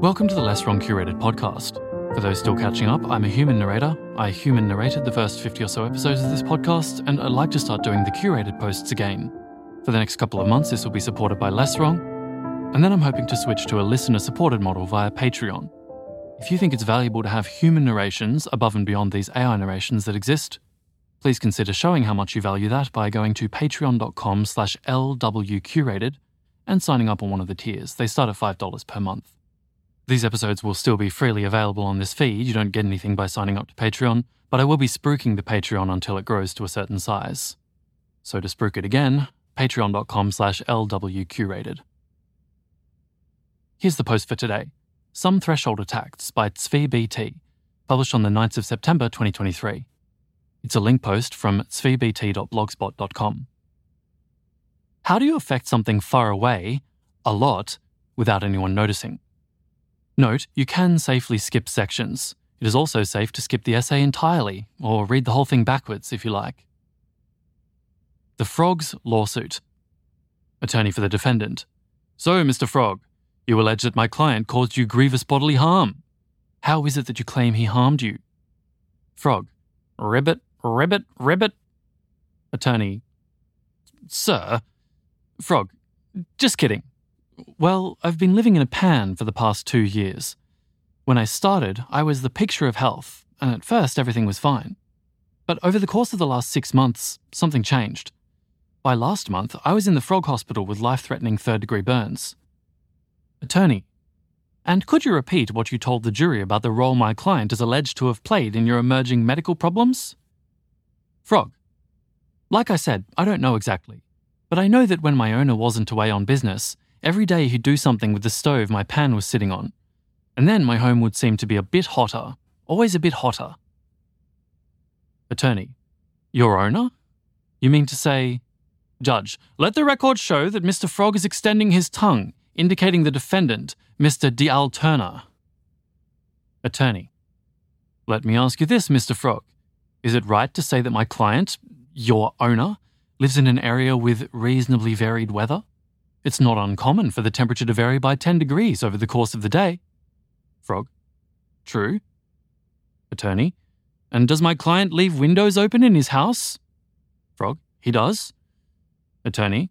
Welcome to the Less Wrong Curated podcast. For those still catching up, I'm a human narrator. I human narrated the first 50 or so episodes of this podcast, and I'd like to start doing the curated posts again. For the next couple of months, this will be supported by Less Wrong, and then I'm hoping to switch to a listener supported model via Patreon. If you think it's valuable to have human narrations above and beyond these AI narrations that exist, please consider showing how much you value that by going to patreon.com slash lwcurated and signing up on one of the tiers. They start at $5 per month. These episodes will still be freely available on this feed. You don't get anything by signing up to Patreon, but I will be spruiking the Patreon until it grows to a certain size. So to spruik it again, patreon.com slash lwcurated. Here's the post for today. Sum Threshold Attacks by Tsvi published on the 9th of September 2023. It's a link post from tsvibt.blogspot.com. How do you affect something far away, a lot, without anyone noticing? Note, you can safely skip sections. It is also safe to skip the essay entirely, or read the whole thing backwards if you like. The Frog's Lawsuit. Attorney for the defendant. So, Mr. Frog, you allege that my client caused you grievous bodily harm. How is it that you claim he harmed you? Frog. Ribbit, ribbit, ribbit. Attorney. Sir. Frog. Just kidding. Well, I've been living in a pan for the past two years. When I started, I was the picture of health, and at first everything was fine. But over the course of the last six months, something changed. By last month, I was in the Frog Hospital with life threatening third degree burns. Attorney, and could you repeat what you told the jury about the role my client is alleged to have played in your emerging medical problems? Frog, like I said, I don't know exactly, but I know that when my owner wasn't away on business, Every day he'd do something with the stove my pan was sitting on, and then my home would seem to be a bit hotter, always a bit hotter. Attorney, your owner? You mean to say. Judge, let the record show that Mr. Frog is extending his tongue, indicating the defendant, Mr. Dial Turner. Attorney, let me ask you this, Mr. Frog. Is it right to say that my client, your owner, lives in an area with reasonably varied weather? It's not uncommon for the temperature to vary by 10 degrees over the course of the day. Frog. True. Attorney. And does my client leave windows open in his house? Frog. He does. Attorney.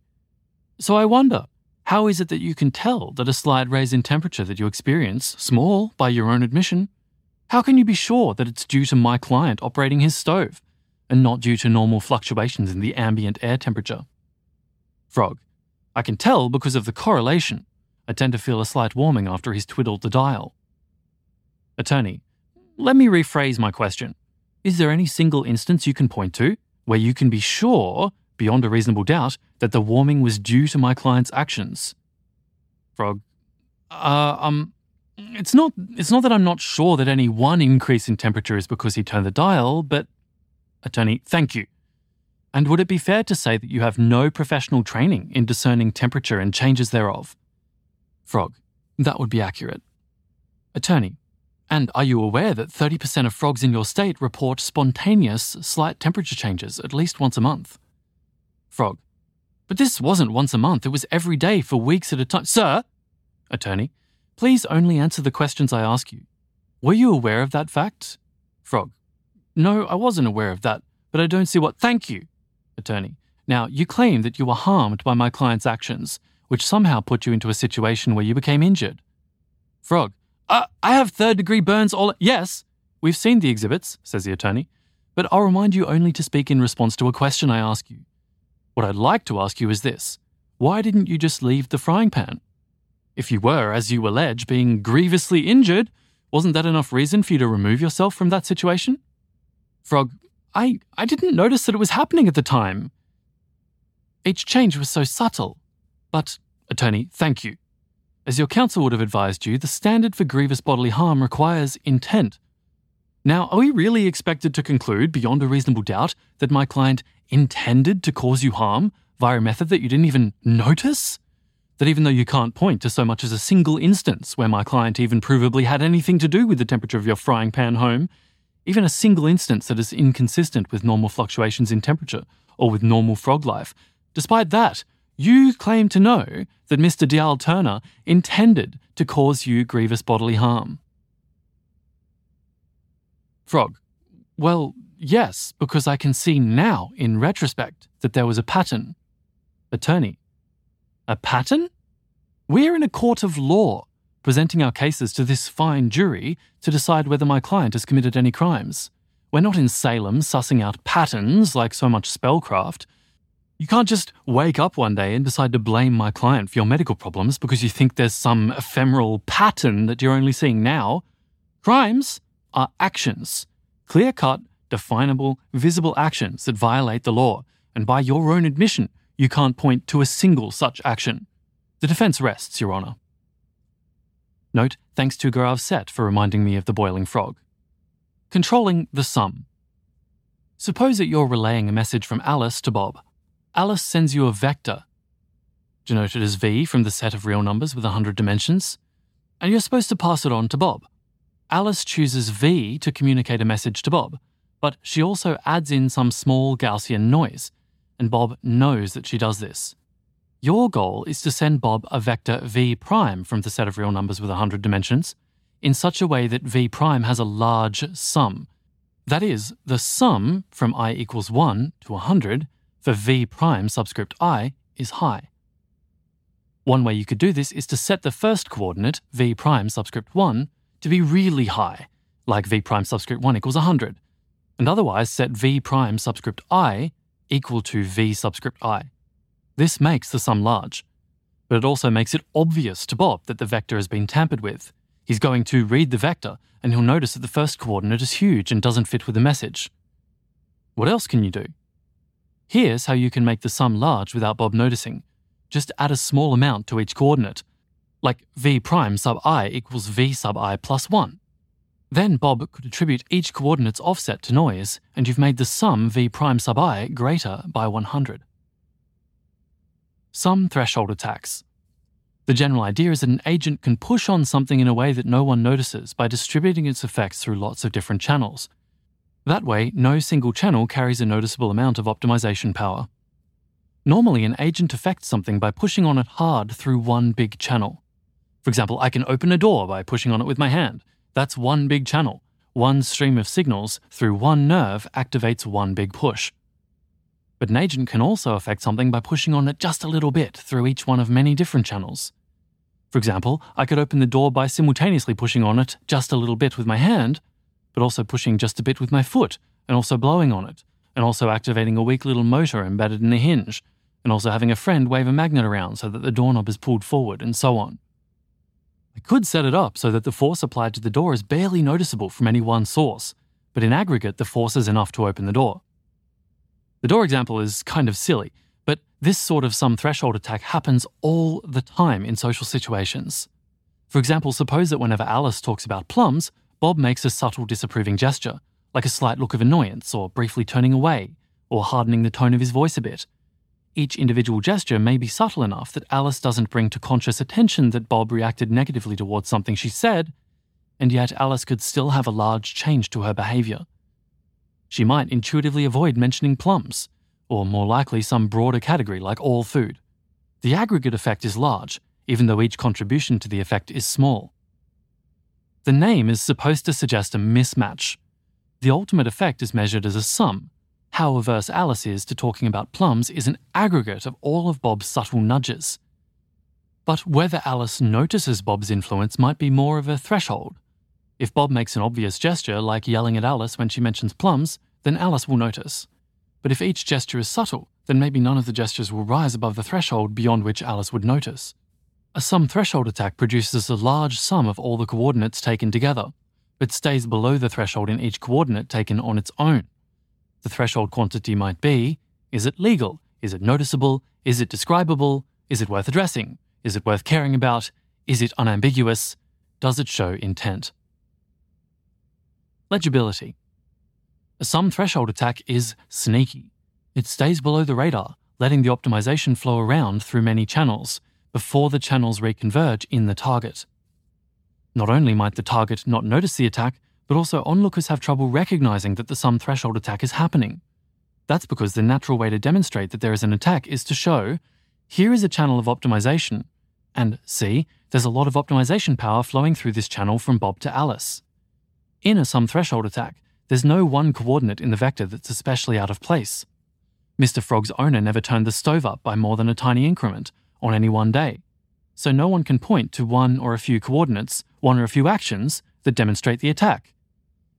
So I wonder, how is it that you can tell that a slight raise in temperature that you experience, small by your own admission, how can you be sure that it's due to my client operating his stove and not due to normal fluctuations in the ambient air temperature? Frog. I can tell because of the correlation. I tend to feel a slight warming after he's twiddled the dial. Attorney, let me rephrase my question. Is there any single instance you can point to where you can be sure, beyond a reasonable doubt, that the warming was due to my client's actions? Frog, uh, um, it's not, it's not that I'm not sure that any one increase in temperature is because he turned the dial, but. Attorney, thank you. And would it be fair to say that you have no professional training in discerning temperature and changes thereof? Frog. That would be accurate. Attorney. And are you aware that 30% of frogs in your state report spontaneous, slight temperature changes at least once a month? Frog. But this wasn't once a month, it was every day for weeks at a time. Sir! Attorney. Please only answer the questions I ask you. Were you aware of that fact? Frog. No, I wasn't aware of that, but I don't see what. Thank you. Attorney. Now, you claim that you were harmed by my client's actions, which somehow put you into a situation where you became injured. Frog. Uh, I have third degree burns all. Yes, we've seen the exhibits, says the attorney, but I'll remind you only to speak in response to a question I ask you. What I'd like to ask you is this why didn't you just leave the frying pan? If you were, as you allege, being grievously injured, wasn't that enough reason for you to remove yourself from that situation? Frog, I, I didn't notice that it was happening at the time. Each change was so subtle. But, attorney, thank you. As your counsel would have advised you, the standard for grievous bodily harm requires intent. Now, are we really expected to conclude, beyond a reasonable doubt, that my client intended to cause you harm via a method that you didn't even notice? That even though you can't point to so much as a single instance where my client even provably had anything to do with the temperature of your frying pan home, even a single instance that is inconsistent with normal fluctuations in temperature or with normal frog life. Despite that, You claim to know that Mr. Dial Turner intended to cause you grievous bodily harm. Frog. Well, yes, because I can see now, in retrospect, that there was a pattern. Attorney. A pattern? We're in a court of law, presenting our cases to this fine jury to decide whether my client has committed any crimes. We're not in Salem sussing out patterns like so much spellcraft. You can't just wake up one day and decide to blame my client for your medical problems because you think there's some ephemeral pattern that you're only seeing now. Crimes are actions clear cut, definable, visible actions that violate the law, and by your own admission, you can't point to a single such action. The defense rests, Your Honour. Note, thanks to Gaurav Set for reminding me of the boiling frog. Controlling the sum. Suppose that you're relaying a message from Alice to Bob. Alice sends you a vector, denoted as v from the set of real numbers with 100 dimensions, and you're supposed to pass it on to Bob. Alice chooses v to communicate a message to Bob, but she also adds in some small Gaussian noise, and Bob knows that she does this. Your goal is to send Bob a vector v prime from the set of real numbers with 100 dimensions in such a way that v prime has a large sum. That is, the sum from i equals 1 to 100 for v prime subscript i is high. One way you could do this is to set the first coordinate, v prime subscript 1, to be really high, like v prime subscript 1 equals 100, and otherwise set v prime subscript i equal to v subscript i. This makes the sum large, but it also makes it obvious to Bob that the vector has been tampered with. He's going to read the vector, and he'll notice that the first coordinate is huge and doesn't fit with the message. What else can you do? Here's how you can make the sum large without Bob noticing. Just add a small amount to each coordinate, like v prime sub i equals v sub i plus 1. Then Bob could attribute each coordinate's offset to noise, and you've made the sum v prime sub i greater by 100. Sum threshold attacks. The general idea is that an agent can push on something in a way that no one notices by distributing its effects through lots of different channels, that way, no single channel carries a noticeable amount of optimization power. Normally, an agent affects something by pushing on it hard through one big channel. For example, I can open a door by pushing on it with my hand. That's one big channel. One stream of signals through one nerve activates one big push. But an agent can also affect something by pushing on it just a little bit through each one of many different channels. For example, I could open the door by simultaneously pushing on it just a little bit with my hand, but also pushing just a bit with my foot, and also blowing on it, and also activating a weak little motor embedded in the hinge, and also having a friend wave a magnet around so that the doorknob is pulled forward, and so on. I could set it up so that the force applied to the door is barely noticeable from any one source, but in aggregate, the force is enough to open the door. The door example is kind of silly, but this sort of sum threshold attack happens all the time in social situations. For example, suppose that whenever Alice talks about plums, Bob makes a subtle disapproving gesture, like a slight look of annoyance or briefly turning away, or hardening the tone of his voice a bit. Each individual gesture may be subtle enough that Alice doesn't bring to conscious attention that Bob reacted negatively towards something she said, and yet Alice could still have a large change to her behaviour. She might intuitively avoid mentioning plums, or more likely some broader category like all food. The aggregate effect is large, even though each contribution to the effect is small. The name is supposed to suggest a mismatch. The ultimate effect is measured as a sum. How averse Alice is to talking about plums is an aggregate of all of Bob's subtle nudges. But whether Alice notices Bob's influence might be more of a threshold. If Bob makes an obvious gesture, like yelling at Alice when she mentions plums, then Alice will notice. But if each gesture is subtle, then maybe none of the gestures will rise above the threshold beyond which Alice would notice. A sum threshold attack produces a large sum of all the coordinates taken together, but stays below the threshold in each coordinate taken on its own. The threshold quantity might be is it legal? Is it noticeable? Is it describable? Is it worth addressing? Is it worth caring about? Is it unambiguous? Does it show intent? Legibility. A sum threshold attack is sneaky. It stays below the radar, letting the optimization flow around through many channels before the channels reconverge in the target. Not only might the target not notice the attack, but also onlookers have trouble recognizing that the sum threshold attack is happening. That's because the natural way to demonstrate that there is an attack is to show here is a channel of optimization, and see, there's a lot of optimization power flowing through this channel from Bob to Alice. In a sum threshold attack, there's no one coordinate in the vector that's especially out of place. Mr. Frog's owner never turned the stove up by more than a tiny increment on any one day, so no one can point to one or a few coordinates, one or a few actions that demonstrate the attack.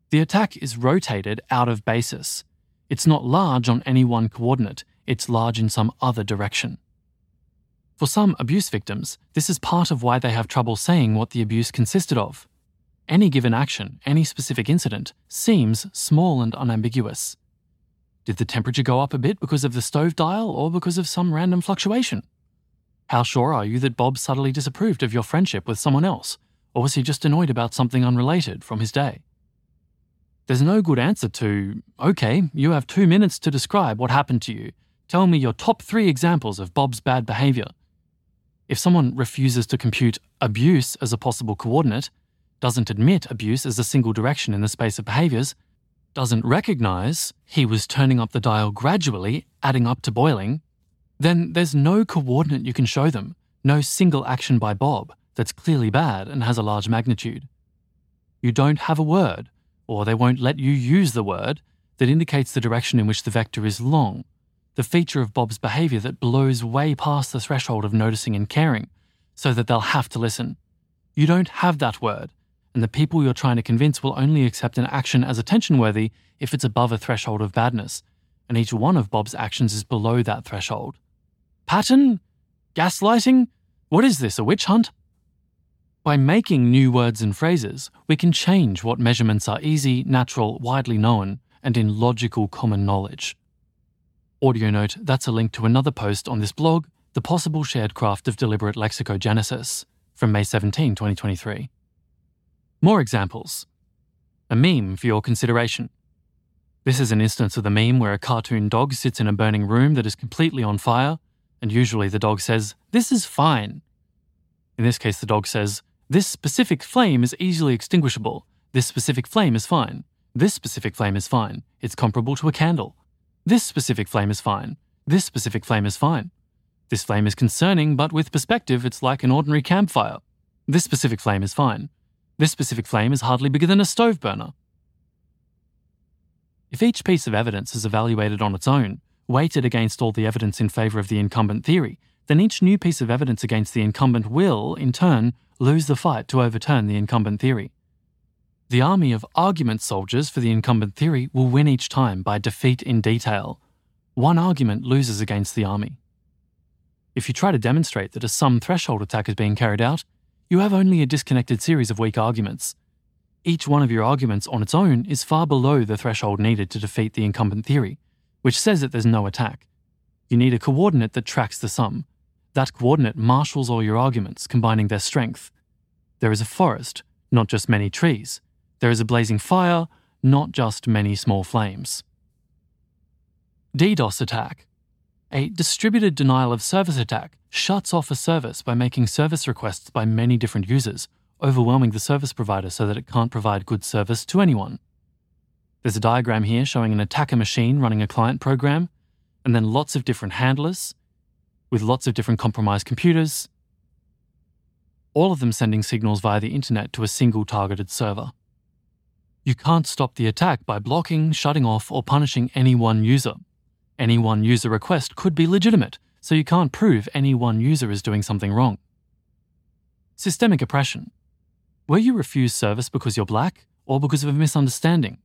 The attack is rotated out of basis. It's not large on any one coordinate, it's large in some other direction. For some abuse victims, this is part of why they have trouble saying what the abuse consisted of. Any given action, any specific incident, seems small and unambiguous. Did the temperature go up a bit because of the stove dial or because of some random fluctuation? How sure are you that Bob subtly disapproved of your friendship with someone else, or was he just annoyed about something unrelated from his day? There's no good answer to, okay, you have two minutes to describe what happened to you. Tell me your top three examples of Bob's bad behavior. If someone refuses to compute abuse as a possible coordinate, doesn't admit abuse as a single direction in the space of behaviors, doesn't recognize he was turning up the dial gradually, adding up to boiling, then there's no coordinate you can show them, no single action by Bob that's clearly bad and has a large magnitude. You don't have a word, or they won't let you use the word, that indicates the direction in which the vector is long the feature of Bob's behaviour that blows way past the threshold of noticing and caring, so that they'll have to listen. You don't have that word, and the people you're trying to convince will only accept an action as attention worthy if it's above a threshold of badness, and each one of Bob's actions is below that threshold. Pattern? Gaslighting? What is this, a witch hunt? By making new words and phrases, we can change what measurements are easy, natural, widely known, and in logical common knowledge. Audio note that's a link to another post on this blog, The Possible Shared Craft of Deliberate Lexicogenesis, from May 17, 2023. More examples. A meme for your consideration. This is an instance of the meme where a cartoon dog sits in a burning room that is completely on fire, and usually the dog says, This is fine. In this case, the dog says, This specific flame is easily extinguishable. This specific flame is fine. This specific flame is fine. It's comparable to a candle. This specific flame is fine. This specific flame is fine. This flame is concerning, but with perspective, it's like an ordinary campfire. This specific flame is fine. This specific flame is hardly bigger than a stove burner. If each piece of evidence is evaluated on its own, weighted against all the evidence in favour of the incumbent theory, then each new piece of evidence against the incumbent will, in turn, lose the fight to overturn the incumbent theory. The army of argument soldiers for the incumbent theory will win each time by defeat in detail. One argument loses against the army. If you try to demonstrate that a sum threshold attack is being carried out, you have only a disconnected series of weak arguments. Each one of your arguments on its own is far below the threshold needed to defeat the incumbent theory, which says that there's no attack. You need a coordinate that tracks the sum. That coordinate marshals all your arguments, combining their strength. There is a forest, not just many trees. There is a blazing fire, not just many small flames. DDoS attack. A distributed denial of service attack shuts off a service by making service requests by many different users, overwhelming the service provider so that it can't provide good service to anyone. There's a diagram here showing an attacker machine running a client program, and then lots of different handlers with lots of different compromised computers, all of them sending signals via the internet to a single targeted server. You can't stop the attack by blocking, shutting off, or punishing any one user. Any one user request could be legitimate, so you can't prove any one user is doing something wrong. Systemic oppression. Were you refused service because you're black or because of a misunderstanding?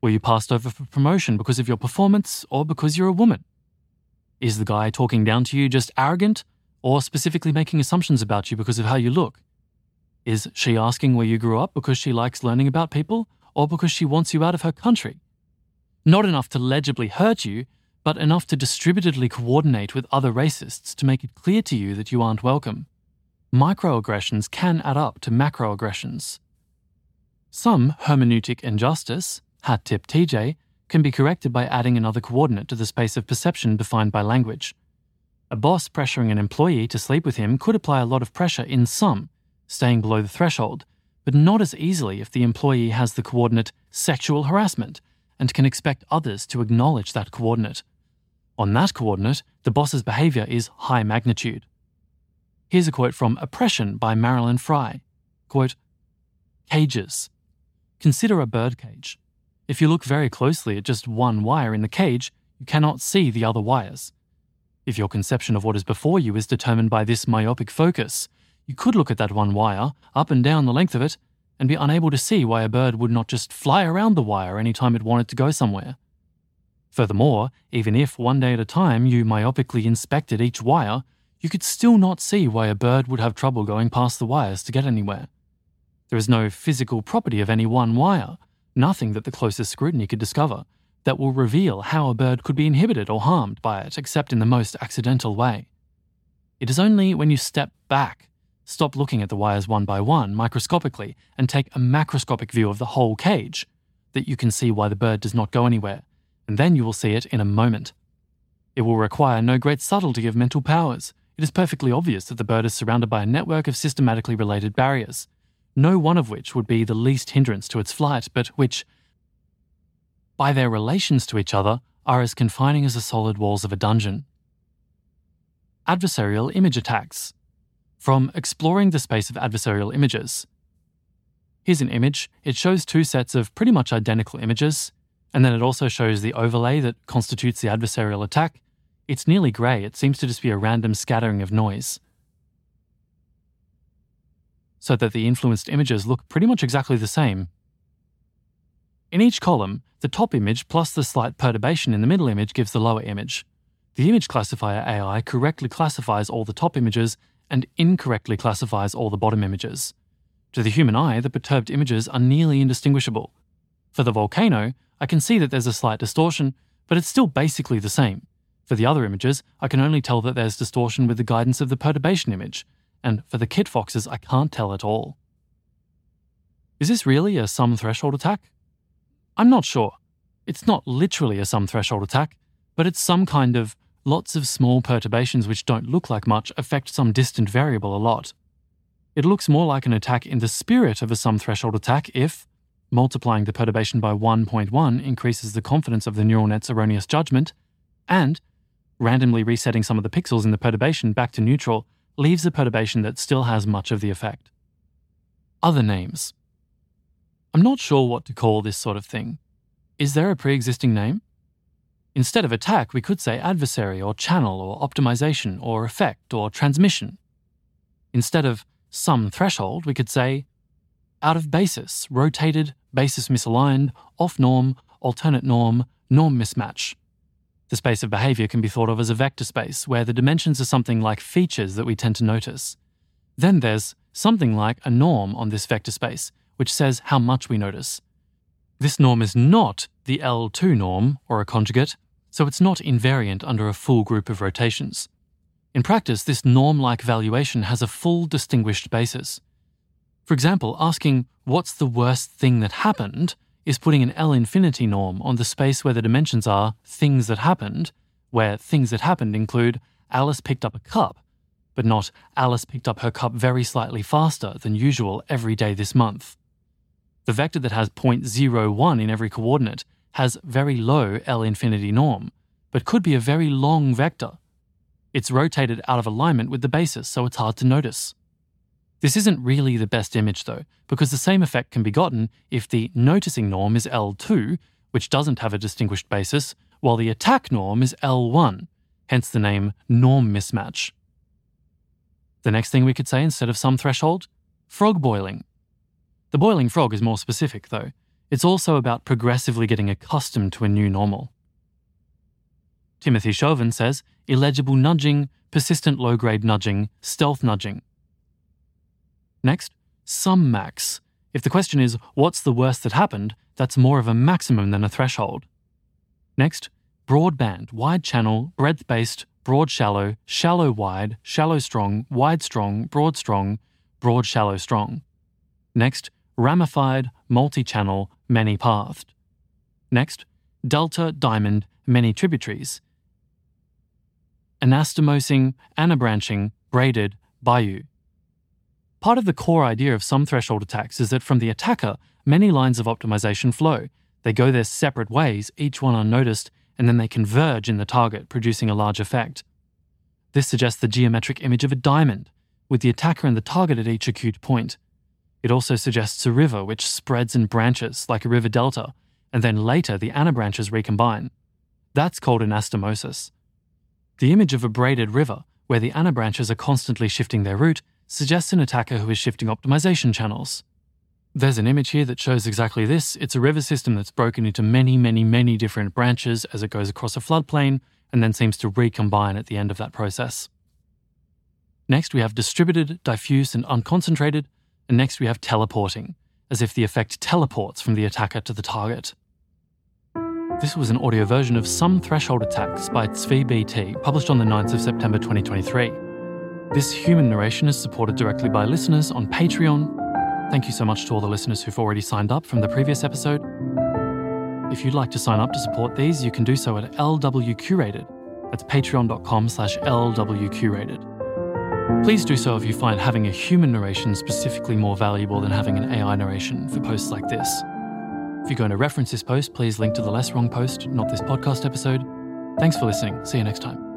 Were you passed over for promotion because of your performance or because you're a woman? Is the guy talking down to you just arrogant or specifically making assumptions about you because of how you look? Is she asking where you grew up because she likes learning about people or because she wants you out of her country. Not enough to legibly hurt you, but enough to distributedly coordinate with other racists to make it clear to you that you aren't welcome. Microaggressions can add up to macroaggressions. Some hermeneutic injustice, hat tip TJ, can be corrected by adding another coordinate to the space of perception defined by language. A boss pressuring an employee to sleep with him could apply a lot of pressure in sum, staying below the threshold, but not as easily if the employee has the coordinate sexual harassment and can expect others to acknowledge that coordinate. On that coordinate, the boss's behavior is high magnitude. Here's a quote from Oppression by Marilyn Frye. Quote, Cages. Consider a bird cage. If you look very closely at just one wire in the cage, you cannot see the other wires. If your conception of what is before you is determined by this myopic focus, you could look at that one wire, up and down the length of it, and be unable to see why a bird would not just fly around the wire any time it wanted to go somewhere. Furthermore, even if one day at a time you myopically inspected each wire, you could still not see why a bird would have trouble going past the wires to get anywhere. There is no physical property of any one wire, nothing that the closest scrutiny could discover, that will reveal how a bird could be inhibited or harmed by it except in the most accidental way. It is only when you step back, stop looking at the wires one by one microscopically, and take a macroscopic view of the whole cage that you can see why the bird does not go anywhere, and then you will see it in a moment. It will require no great subtlety of mental powers. It is perfectly obvious that the bird is surrounded by a network of systematically related barriers, no one of which would be the least hindrance to its flight, but which, by their relations to each other, are as confining as the solid walls of a dungeon. Adversarial image attacks. From exploring the space of adversarial images. Here's an image. It shows two sets of pretty much identical images, and then it also shows the overlay that constitutes the adversarial attack. It's nearly grey, it seems to just be a random scattering of noise. So that the influenced images look pretty much exactly the same. In each column, the top image plus the slight perturbation in the middle image gives the lower image. The image classifier AI correctly classifies all the top images and incorrectly classifies all the bottom images. To the human eye, the perturbed images are nearly indistinguishable. For the volcano, I can see that there's a slight distortion, but it's still basically the same. For the other images, I can only tell that there's distortion with the guidance of the perturbation image, and for the kit foxes, I can't tell at all. Is this really a sum threshold attack? I'm not sure. It's not literally a sum threshold attack, but it's some kind of lots of small perturbations which don't look like much affect some distant variable a lot. It looks more like an attack in the spirit of a sum threshold attack if, multiplying the perturbation by 1.1 increases the confidence of the neural net's erroneous judgment, and randomly resetting some of the pixels in the perturbation back to neutral leaves a perturbation that still has much of the effect. Other names. I'm not sure what to call this sort of thing. Is there a pre existing name? Instead of attack, we could say adversary or channel or optimization or effect or transmission. Instead of sum threshold, we could say out of basis, rotated, basis misaligned, off norm, alternate norm, norm mismatch. The space of behavior can be thought of as a vector space, where the dimensions are something like features that we tend to notice. Then there's something like a norm on this vector space, which says how much we notice. This norm is not the L2 norm, or a conjugate, so it's not invariant under a full group of rotations. In practice, this norm like valuation has a full distinguished basis. For example, asking what's the worst thing that happened is putting an L infinity norm on the space where the dimensions are things that happened, where things that happened include Alice picked up a cup, but not Alice picked up her cup very slightly faster than usual every day this month. The vector that has 0.01 in every coordinate has very low L infinity norm, but could be a very long vector. It's rotated out of alignment with the basis, so it's hard to notice. This isn't really the best image though, because the same effect can be gotten if the noticing norm is L2, which doesn't have a distinguished basis, while the attack norm is L1, hence the name norm mismatch. The next thing we could say instead of sum threshold frog boiling. The boiling frog is more specific, though. It's also about progressively getting accustomed to a new normal. Timothy Chauvin says illegible nudging, persistent low grade nudging, stealth nudging. Next, sum max. If the question is, what's the worst that happened, that's more of a maximum than a threshold. Next, broadband, wide channel, breadth based, broad shallow, shallow wide, shallow strong, wide strong, broad strong, broad shallow strong. Next, ramified, multi channel, many pathed. Next, delta, diamond, many tributaries. Anastomosing, anabranching, braided, bayou. Part of the core idea of sum threshold attacks is that from the attacker, many lines of optimization flow. They go their separate ways, each one unnoticed, and then they converge in the target, producing a large effect. This suggests the geometric image of a diamond, with the attacker and the target at each acute point. It also suggests a river which spreads and branches like a river delta, and then later the anabranches recombine. That's called anastomosis. The image of a braided river, where the anabranches are constantly shifting their route, suggests an attacker who is shifting optimization channels. There's an image here that shows exactly this. It's a river system that's broken into many, many, many different branches as it goes across a floodplain and then seems to recombine at the end of that process. Next, we have distributed, diffuse, and unconcentrated, and next we have teleporting, as if the effect teleports from the attacker to the target. This was an audio version of Sum Threshold Attacks by TsviBT, published on the 9th of September 2023. This human narration is supported directly by listeners on Patreon. Thank you so much to all the listeners who've already signed up from the previous episode. If you'd like to sign up to support these, you can do so at lwcurated. That's patreon.com slash lwcurated. Please do so if you find having a human narration specifically more valuable than having an AI narration for posts like this. If you're going to reference this post, please link to the Less Wrong post, not this podcast episode. Thanks for listening. See you next time.